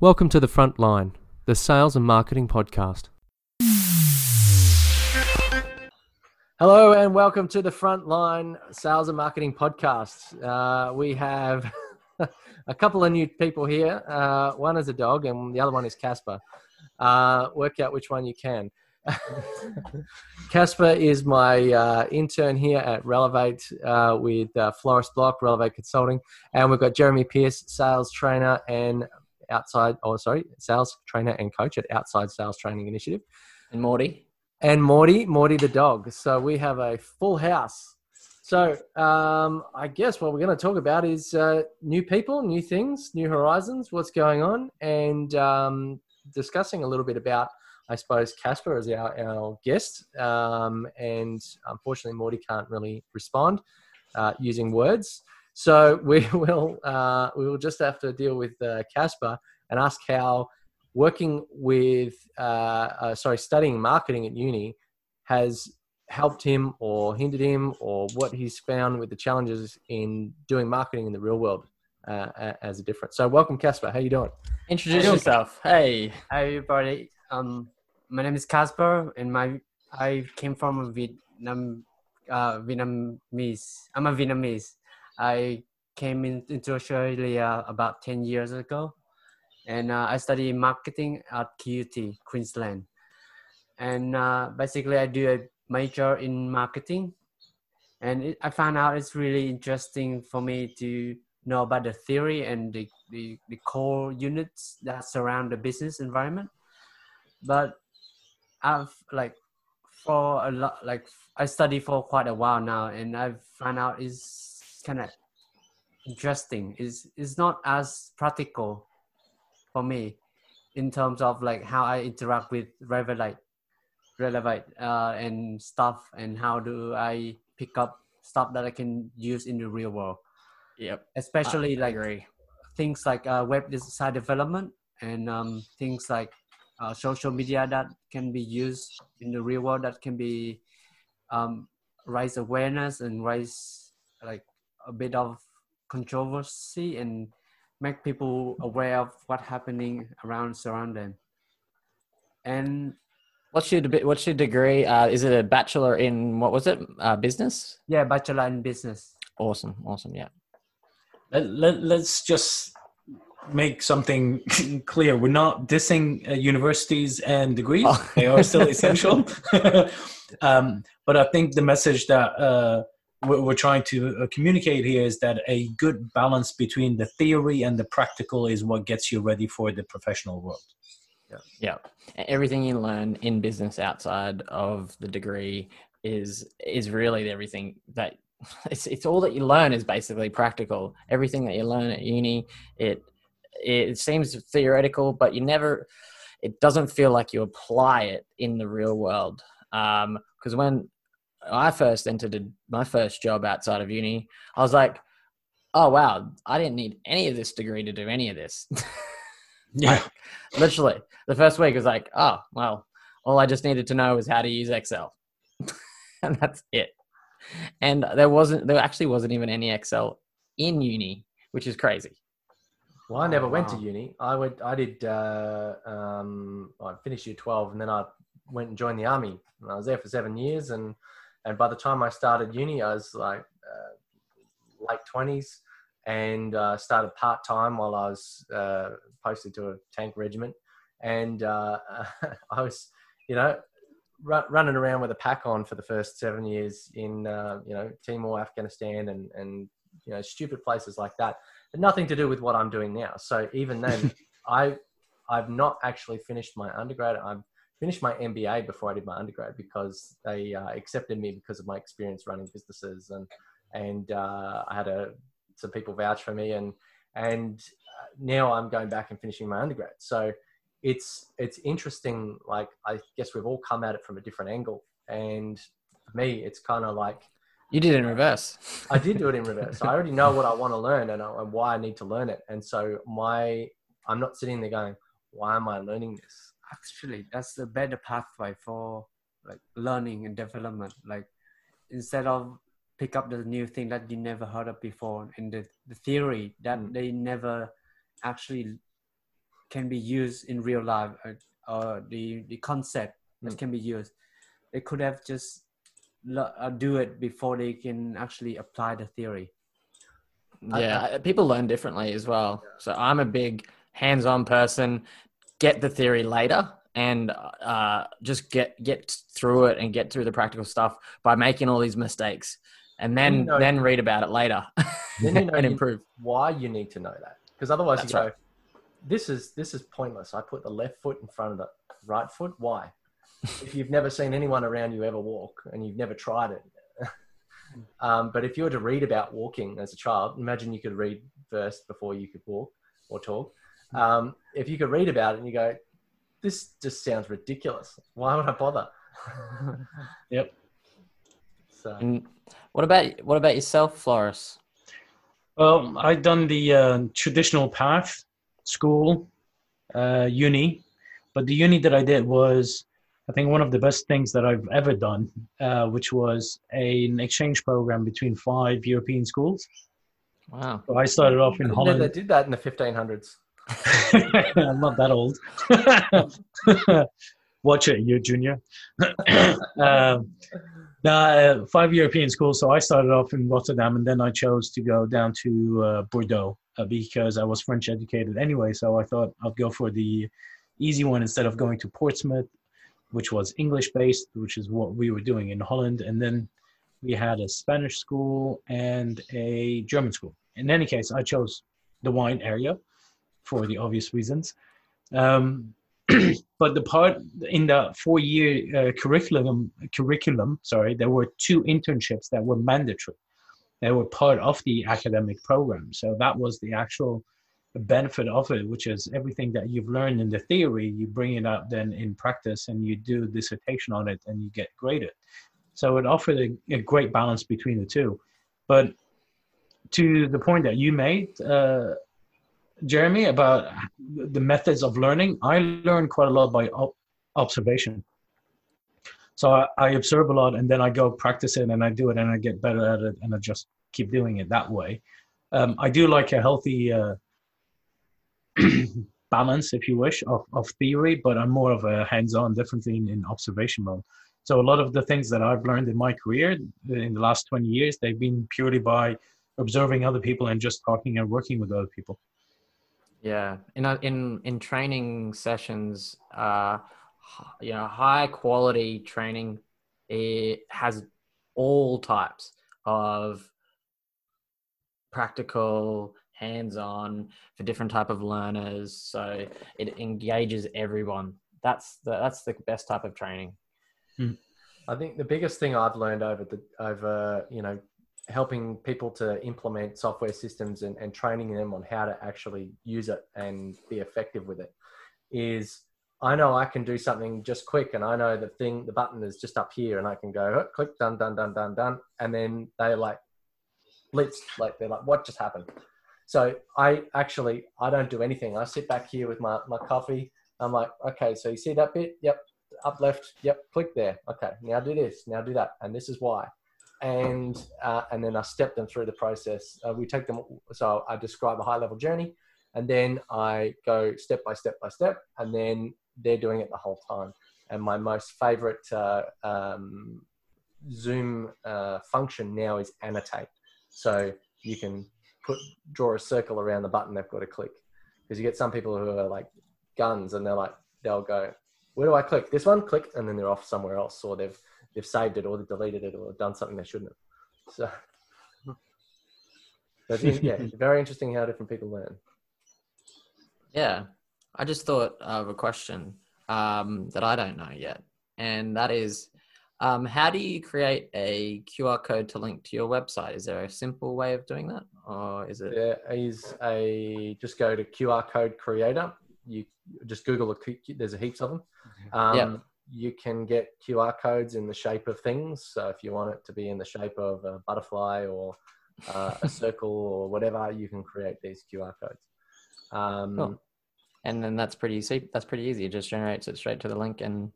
Welcome to the front line, the sales and marketing podcast. Hello, and welcome to the front line sales and marketing podcast. Uh, we have a couple of new people here. Uh, one is a dog, and the other one is Casper. Uh, work out which one you can. Casper is my uh, intern here at Relevate uh, with uh, Floris Block, Relevate Consulting, and we've got Jeremy Pierce, sales trainer and outside, oh, sorry, sales trainer and coach at Outside Sales Training Initiative. And Morty. And Morty, Morty the dog. So we have a full house. So um, I guess what we're going to talk about is uh, new people, new things, new horizons, what's going on, and um, discussing a little bit about, I suppose, Casper as our, our guest. Um, and unfortunately, Morty can't really respond uh, using words. So we will uh, we will just have to deal with uh, Casper and ask how working with uh, uh, sorry studying marketing at uni has helped him or hindered him or what he's found with the challenges in doing marketing in the real world uh, as a difference. So welcome Casper, how you doing? Introduce yourself. Hey. Hi everybody. Um, my name is Casper, and my I came from Vietnam. Uh, Vietnamese. I'm a Vietnamese. I came in, into Australia about 10 years ago and uh, I study marketing at QUT, Queensland. And uh, basically, I do a major in marketing. And it, I found out it's really interesting for me to know about the theory and the, the, the core units that surround the business environment. But I've like for a lot, like I study for quite a while now, and I've found out is kind of interesting. Is is not as practical for me in terms of like how I interact with Relevate, Relevate uh, and stuff, and how do I pick up stuff that I can use in the real world. Yep. Especially I like things like uh, web design development and um, things like uh, social media that can be used in the real world that can be um, raise awareness and raise like a bit of controversy and make people aware of what's happening around surround them. And what's your what's your degree? Uh, is it a bachelor in what was it? Uh, business? Yeah, bachelor in business. Awesome, awesome. Yeah. Let, let, let's just make something clear. We're not dissing uh, universities and degrees; oh. they are still essential. um, but I think the message that uh, we're trying to uh, communicate here is that a good balance between the theory and the practical is what gets you ready for the professional world. Yeah. Yeah. Everything you learn in business outside of the degree is is really everything that it's it's all that you learn is basically practical. Everything that you learn at uni, it it seems theoretical, but you never it doesn't feel like you apply it in the real world. Um, because when I first entered my first job outside of uni, I was like, oh wow, I didn't need any of this degree to do any of this. yeah. Like, literally, the first week was like, oh well, all I just needed to know was how to use Excel, and that's it. And there wasn't, there actually wasn't even any Excel in uni, which is crazy. Well, I never went wow. to uni. I went. I did. Uh, um, I finished year twelve, and then I went and joined the army. And I was there for seven years, and and by the time I started uni, I was like uh, late twenties, and uh, started part time while I was uh, posted to a tank regiment, and uh, I was, you know, running around with a pack on for the first seven years in, uh, you know, Timor, Afghanistan, and and you know, stupid places like that. But nothing to do with what I'm doing now. So even then, I I've not actually finished my undergrad. I'm finished my MBA before I did my undergrad because they uh, accepted me because of my experience running businesses and and uh, I had a some people vouch for me and and uh, now I'm going back and finishing my undergrad. So it's it's interesting. Like I guess we've all come at it from a different angle, and for me, it's kind of like you did it in reverse. I did do it in reverse. I already know what I want to learn and, and why I need to learn it, and so my I'm not sitting there going, "Why am I learning this?" Actually that's a better pathway for like learning and development. Like instead of pick up the new thing that you never heard of before and the, the theory that mm. they never actually can be used in real life or, or the the concept that Mm. can be used they could have just uh, do it before they can actually apply the theory. I- yeah people learn differently as well. So i'm a big hands-on person get the theory later and uh, just get get through it and get through the practical stuff by making all these mistakes and then You know- then read about it later Then you know and improve. why you need to know that. Because otherwise That's you go right. this is this is pointless. I put the left foot in front of the right foot. Why? If you've never seen anyone around you ever walk and you've never tried it. Um, but if you were to read about walking as a child imagine you could read first before you could walk or talk um, if you could read about it and you go this just sounds ridiculous. Why would i bother? Yep. so. And what about what about yourself floris? Well, I done the uh, traditional path, school, uh, uni, but the uni that I did was, I think, one of the best things that I've ever done, uh, which was a, an exchange program between five European schools. wow. So I started off in they Holland. They did that in the 1500s I'm not that old. Watch it, you junior. um, now, uh, five European schools. So I started off in Rotterdam, and then I chose to go down to uh, Bordeaux uh, because I was French educated anyway. So I thought I'd go for the easy one instead of going to Portsmouth, which was English based, which is what we were doing in Holland, and then we had a Spanish school and a German school. In any case, I chose the wine area for the obvious reasons. Um, but the part in the four-year uh, curriculum, curriculum, sorry, there were two internships that were mandatory. They were part of the academic program. So that was the actual benefit of it, which is everything that you've learned in the theory, you bring it out then in practice and you do dissertation on it and you get graded. So it offered a, a great balance between the two. But to the point that you made, uh, Jeremy, about the methods of learning, I learn quite a lot by ob- observation. So I, I observe a lot and then I go practice it and I do it and I get better at it and I just keep doing it that way. Um, I do like a healthy uh, balance, if you wish, of, of theory, but I'm more of a hands on, differently in, in observation mode. So a lot of the things that I've learned in my career in the last 20 years, they've been purely by observing other people and just talking and working with other people. Yeah, in a, in in training sessions, uh, you know, high quality training it has all types of practical, hands-on for different type of learners. So it engages everyone. That's the that's the best type of training. I think the biggest thing I've learned over the over you know helping people to implement software systems and, and training them on how to actually use it and be effective with it is I know I can do something just quick and I know the thing the button is just up here and I can go oh, click done done done done done. And then they like blitz like they're like what just happened? So I actually I don't do anything. I sit back here with my, my coffee. I'm like okay so you see that bit? Yep. Up left. Yep. Click there. Okay. Now do this. Now do that. And this is why and uh, and then I step them through the process. Uh, we take them so I describe a high level journey, and then I go step by step by step, and then they're doing it the whole time. And my most favorite uh, um, Zoom uh, function now is annotate, so you can put draw a circle around the button they've got to click because you get some people who are like guns and they're like they'll go where do I click this one click and then they're off somewhere else or they've they've saved it or they've deleted it or done something they shouldn't have. So, but yeah, very interesting how different people learn. Yeah, I just thought of a question um, that I don't know yet, and that is, um, how do you create a QR code to link to your website? Is there a simple way of doing that, or is it? There is a just go to QR code creator. You just Google a there's a heaps of them. Um, Yeah. You can get QR codes in the shape of things. So if you want it to be in the shape of a butterfly or uh, a circle or whatever, you can create these QR codes. Um, Cool. And then that's pretty easy. That's pretty easy. It just generates it straight to the link, and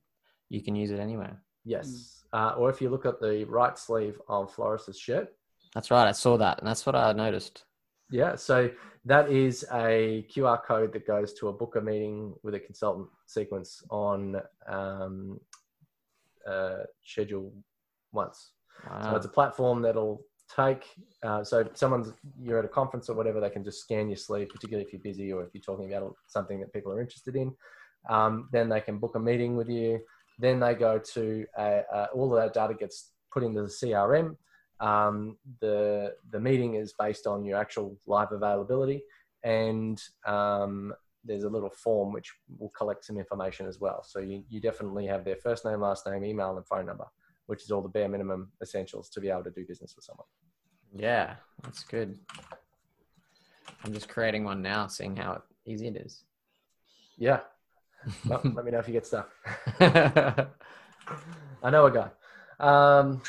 you can use it anywhere. Yes. Uh, or if you look at the right sleeve of Floris's shirt, That's right. I saw that, and that's what I noticed. Yeah, so that is a QR code that goes to a book a meeting with a consultant sequence on um, uh, schedule once. So it's a platform that'll take. Uh, so if someone's you're at a conference or whatever, they can just scan your sleeve, particularly if you're busy or if you're talking about something that people are interested in. Um, then they can book a meeting with you. Then they go to a, uh, all of that data gets put into the CRM. Um, the the meeting is based on your actual live availability, and um, there's a little form which will collect some information as well. So you, you definitely have their first name, last name, email, and phone number which is all the bare minimum essentials to be able to do business with someone. Yeah, that's good. I'm just creating one now, seeing how easy it is. Yeah. Well, let me know if you get stuck. I know a guy. Um,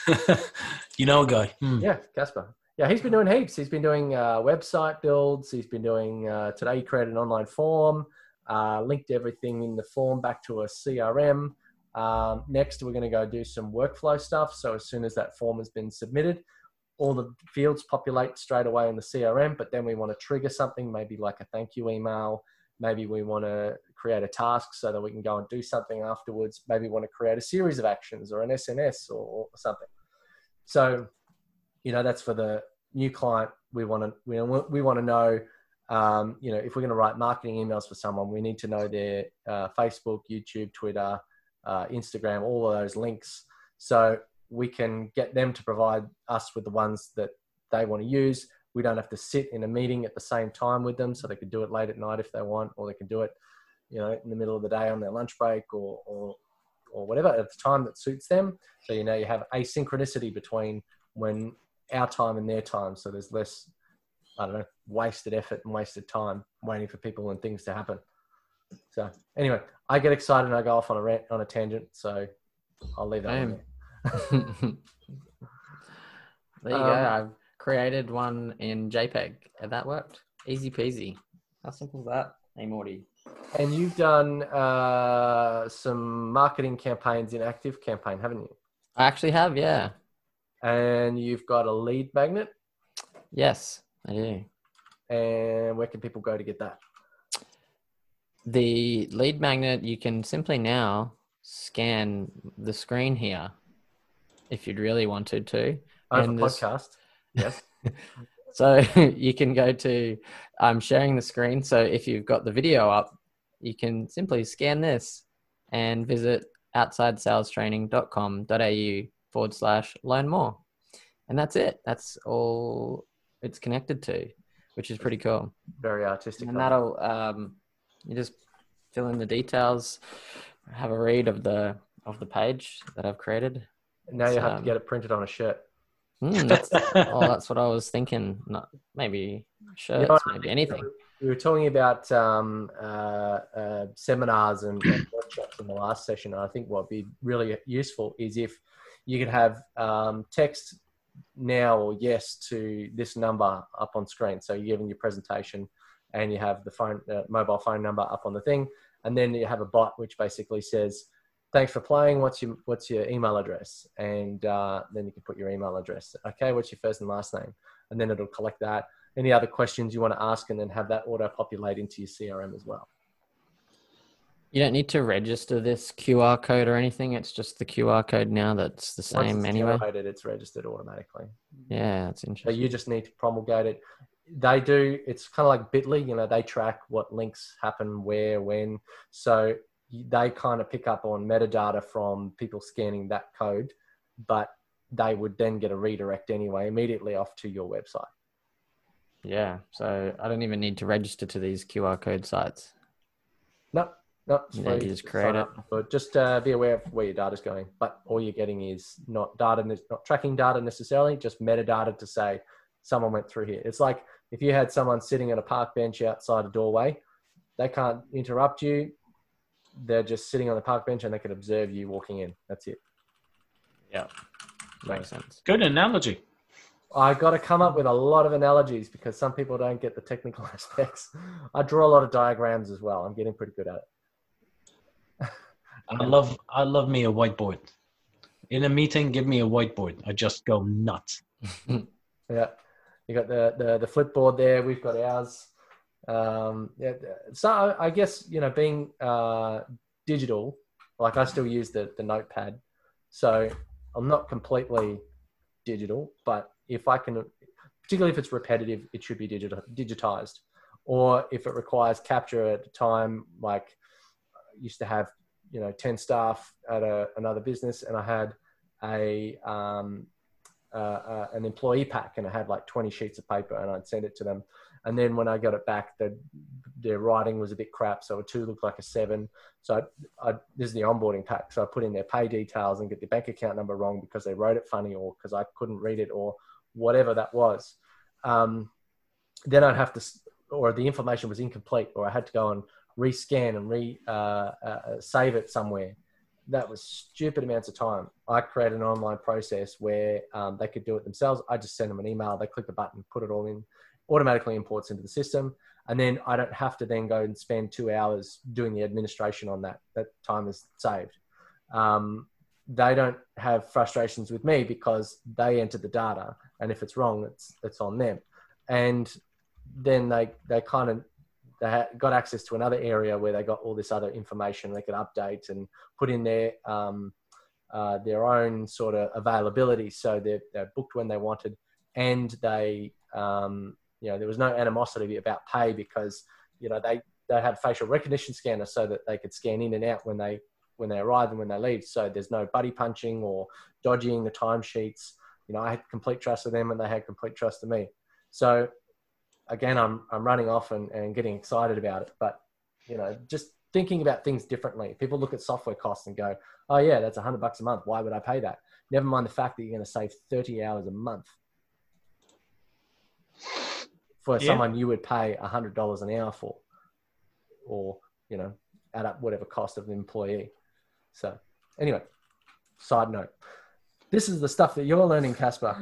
you know a guy. Hmm. yeah, Casper. Yeah, he's been doing heaps. He's been doing uh, website builds. He's been doing, uh, today he created an online form, uh, linked everything in the form back to a CRM. Um, next, we're going to go do some workflow stuff. So as soon as that form has been submitted, all the fields populate straight away in the CRM, but then we want to trigger something, maybe like a thank you email. Maybe we want to create a task so that we can go and do something afterwards. Maybe want to create a series of actions or an SNS or, or something. So, you know, that's for the new client. We want to we, we want to know, um, you know, if we're going to write marketing emails for someone, we need to know their uh, Facebook, YouTube, Twitter, uh, Instagram, all of those links. So we can get them to provide us with the ones that they want to use. We don't have to sit in a meeting at the same time with them, so they can do it late at night if they want, or they can do it, you know, in the middle of the day on their lunch break or or, or whatever at the time that suits them. So you know you have asynchronicity between when our time and their time, so there's less, I don't know, wasted effort and wasted time waiting for people and things to happen. So anyway, I get excited and I go off on a rant on a tangent. So I'll leave that. Same. One there. there you go. Um, I've created one in JPEG, and that worked. Easy peasy. How simple is that? Hey, Morty. And you've done uh, some marketing campaigns in Active Campaign, haven't you? I actually have, yeah. And you've got a lead magnet. Yes, I do. And where can people go to get that? The lead magnet, you can simply now scan the screen here if you'd really wanted to. Over And this- podcast. Yes. So you can go to, I'm sharing the screen. So if you've got the video up, you can simply scan this and visit outsideSalesTraining.com.au forward slash learn more. And that's it. That's all it's connected to, which is pretty cool. Very artistic. And that'll, um, you just fill in the details, have a read of the, of the page that I've created. you. Now you have to um, get it printed on a shirt. Hmm, that's, oh, that's what I was thinking. Not maybe shirts, what? maybe anything. We were talking about um, uh, uh, seminars and, and workshops in the last session. And I think what would be really useful is if you could have um, text now or yes to this number up on screen. So you're giving your presentation and you have the phone, uh, mobile phone number up on the thing. And then you have a bot which basically says, thanks for playing. What's your, what's your email address? And uh, then you can put your email address. Okay. What's your first and last name? And then it'll collect that any other questions you want to ask and then have that auto populate into your CRM as well. You don't need to register this QR code or anything. It's just the QR code now that's the same Once it's anyway. generated, it's registered automatically. Yeah, that's interesting. So you just need to promulgate it. They do, it's kind of like Bitly, you know, they track what links happen where, when. So they kind of pick up on metadata from people scanning that code, but they would then get a redirect anyway immediately off to your website. Yeah, so I don't even need to register to these QR code sites. No, no, it's Yeah, you just create up. But just uh, be aware of where your data's going. But all you're getting is not data, not tracking data necessarily, just metadata to say someone went through here. It's like if you had someone sitting on a park bench outside a doorway, they can't interrupt you. They're just sitting on the park bench and they can observe you walking in. That's it. Yeah, makes sense. Good analogy. I got to come up with a lot of analogies because some people don't get the technical aspects. I draw a lot of diagrams as well. I'm getting pretty good at it. I love I love me a whiteboard. In a meeting, give me a whiteboard. I just go nuts. Yeah, you got the the the flipboard there. We've got ours. Um, yeah, so I I guess you know being uh, digital, like I still use the the notepad, so I'm not completely digital, but if I can, particularly if it's repetitive, it should be digitized, or if it requires capture at a time, like I used to have you know 10 staff at a, another business and i had a um, uh, uh, an employee pack and i had like 20 sheets of paper and i'd send it to them. And then when i got it back the, their writing was a bit crap so a two looked like a seven. So I, I, this is the onboarding pack. So i put in their pay details and get their bank account number wrong because they wrote it funny or because i couldn't read it or whatever that was um, then i'd have to or the information was incomplete or i had to go and rescan and re uh, uh, save it somewhere. That was stupid amounts of time. I created an online process where um, they could do it themselves. I just send them an email. They click the button, put it all in, automatically imports into the system, and then I don't have to then go and spend two hours doing the administration on that. That time is saved. Um, they don't have frustrations with me because they enter the data, and if it's wrong, it's it's on them. And then they they kind of they got access to another area where they got all this other information they could update and put in their um, uh, their own sort of availability. So they're, they're booked when they wanted, and they um, you know there was no animosity about pay because you know they they had facial recognition scanners so that they could scan in and out when they when they arrive and when they leave. So there's no buddy punching or dodging the timesheets. You know, I had complete trust of them and they had complete trust of me. So again, I'm, I'm running off and, and getting excited about it. But, you know, just thinking about things differently. People look at software costs and go, oh, yeah, that's a hundred bucks a month. Why would I pay that? Never mind the fact that you're going to save 30 hours a month for yeah. someone you would pay a hundred dollars an hour for, or, you know, add up whatever cost of the employee. So anyway, side note this is the stuff that you're learning, Casper.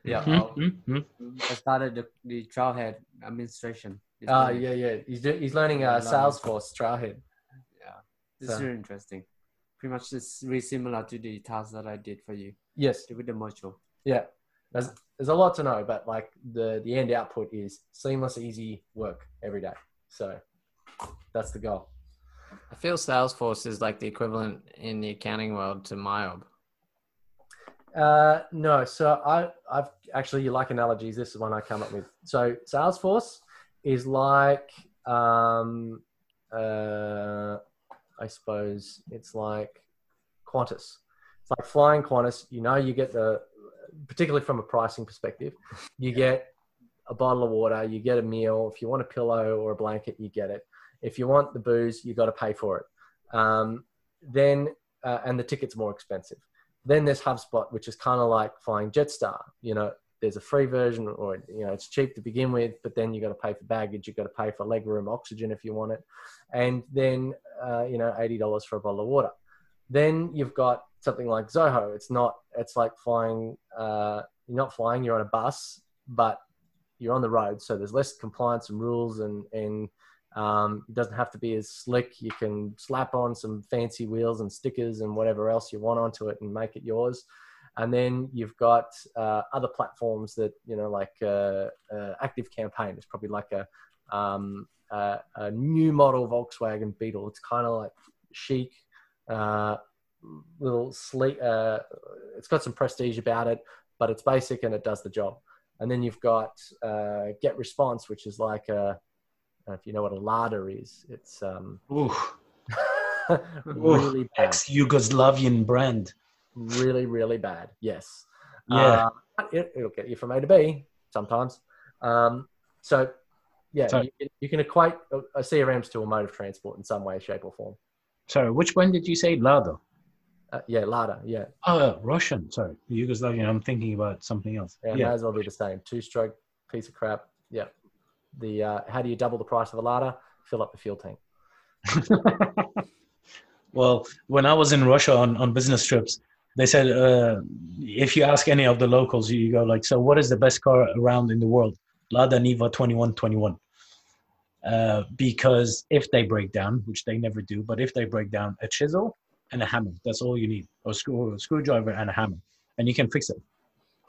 yeah, mm-hmm. mm-hmm. I started the, the Trailhead administration. Ah, uh, yeah, yeah. He's do, he's learning uh, Salesforce Trailhead. Yeah, this so. is really interesting. Pretty much, it's really similar to the task that I did for you. Yes, with the module. Yeah, there's there's a lot to know, but like the the end output is seamless, easy work every day. So that's the goal. I feel Salesforce is like the equivalent in the accounting world to MYOB. Uh, no, so I, I've actually you like analogies. This is one I come up with. So Salesforce is like, um, uh, I suppose it's like Qantas. It's like flying Qantas. You know, you get the, particularly from a pricing perspective, you get a bottle of water, you get a meal. If you want a pillow or a blanket, you get it. If you want the booze, you got to pay for it. Um, then, uh, and the ticket's more expensive. Then there's HubSpot, which is kind of like flying Jetstar. You know, there's a free version, or you know, it's cheap to begin with, but then you got to pay for baggage, you got to pay for legroom oxygen if you want it, and then uh, you know, eighty dollars for a bottle of water. Then you've got something like Zoho. It's not. It's like flying. Uh, you're not flying. You're on a bus, but you're on the road, so there's less compliance and rules and and um, it doesn't have to be as slick. You can slap on some fancy wheels and stickers and whatever else you want onto it and make it yours. And then you've got uh, other platforms that, you know, like uh, uh, Active Campaign is probably like a, um, a, new model Volkswagen Beetle. It's kind of like chic, uh, little sleek. Uh, it's got some prestige about it, but it's basic and it does the job. And then you've got uh, Get Response, which is like a, if you know what a Lada is, it's um, really ex Yugoslavian brand. Really, really bad. Yes. Yeah. Uh, it, will get you from A to B sometimes. Um, so, yeah, Sorry. you, you, can equate a CRMs to a mode of transport in some way, shape, or form. Sorry, which one did you say? Lada. Uh, yeah, Lada. Yeah. Oh, Russian. Sorry, Yugoslavian. I'm thinking about something else. Yeah, yeah. might as well be the same. Two-stroke piece of crap. Yeah the uh, how do you double the price of a Lada? Fill up the fuel tank. well, when I was in Russia on, on business trips, they said uh, if you ask any of the locals, you go like, "So, what is the best car around in the world?" Lada Niva twenty one twenty one. Uh, because if they break down, which they never do, but if they break down, a chisel and a hammer, that's all you need, or a, screw, a screwdriver and a hammer, and you can fix it.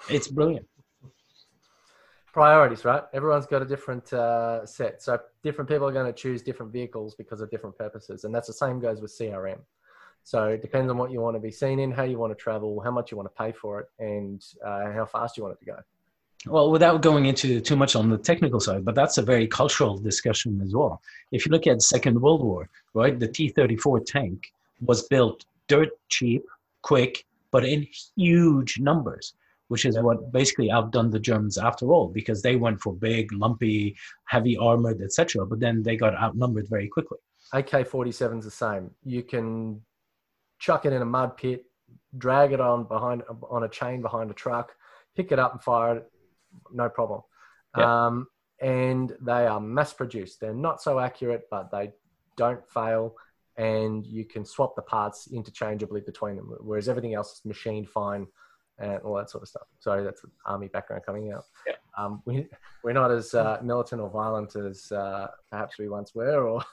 It's brilliant. Priorities, right? Everyone's got a different uh, set. So different people are going to choose different vehicles because of different purposes. And that's the same goes with CRM. So it depends on what you want to be seen in, how you want to travel, how much you want to pay for it, and uh, how fast you want it to go. Well, without going into too much on the technical side, but that's a very cultural discussion as well. If you look at Second World War, right, the T-34 tank was built dirt cheap, quick, but in huge numbers, which is what basically outdone the Germans after all, because they went for big, lumpy, heavy armored, etc. But then they got outnumbered very quickly. AK-47 is the same. You can chuck it in a mud pit, drag it on behind on a chain behind a truck, pick it up and fire it, no problem. Um, and they are mass produced. They're not so accurate, but they don't fail, and you can swap the parts interchangeably between them. Whereas everything else is machined fine and all that sort of stuff. Sorry, that's army background coming out. Yeah. Um, we, we're not as uh, militant or violent as uh, perhaps we once were, or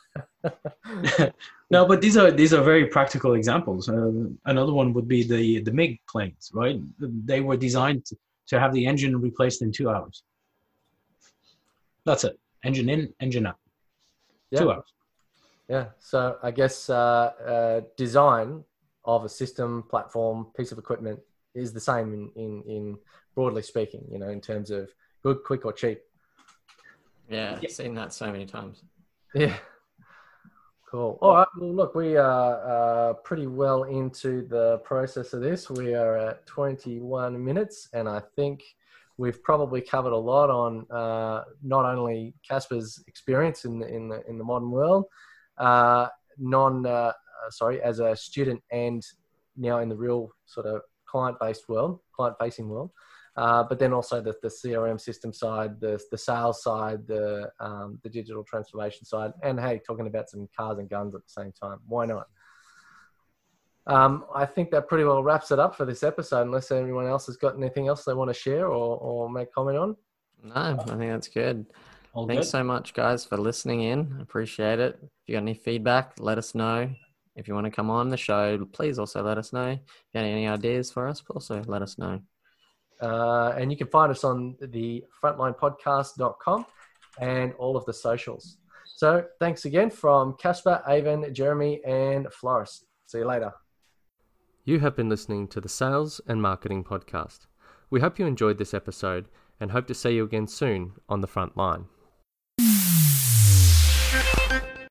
no, but these are these are very practical examples. Uh, another one would be the the MiG planes, right? They were designed to, have the engine replaced in two hours. That's it. Engine in, engine out. yeah. Two hours. Yeah. So I guess uh, uh, design of a system, platform, piece of equipment is the same in, in, in broadly speaking, you know, in terms of good, quick, or cheap. Yeah, I've seen that so many times. Yeah. Cool. All right. Well, look, we are uh, pretty well into the process of this. We are at 21 minutes, and I think we've probably covered a lot on uh, not only Casper's experience in the, in the, in the modern world, uh, non, uh, sorry, as a student and now in the real sort of client-based world, client-facing world, uh, but then also the, the CRM system side, the, the sales side, the, um, the digital transformation side, and hey, talking about some cars and guns at the same time. Why not? Um, I think that pretty well wraps it up for this episode, unless anyone else has got anything else they want to share or, or make comment on. No, I think that's good. All Thanks good? so much, guys, for listening in. Appreciate it. If you got any feedback, let us know. If you want to come on the show, please also let us know. If you have any ideas for us, also let us know. Uh, and you can find us on the frontlinepodcast.com and all of the socials. So thanks again from Casper, Avon, Jeremy, and Floris. See you later. You have been listening to the Sales and Marketing Podcast. We hope you enjoyed this episode and hope to see you again soon on the front line.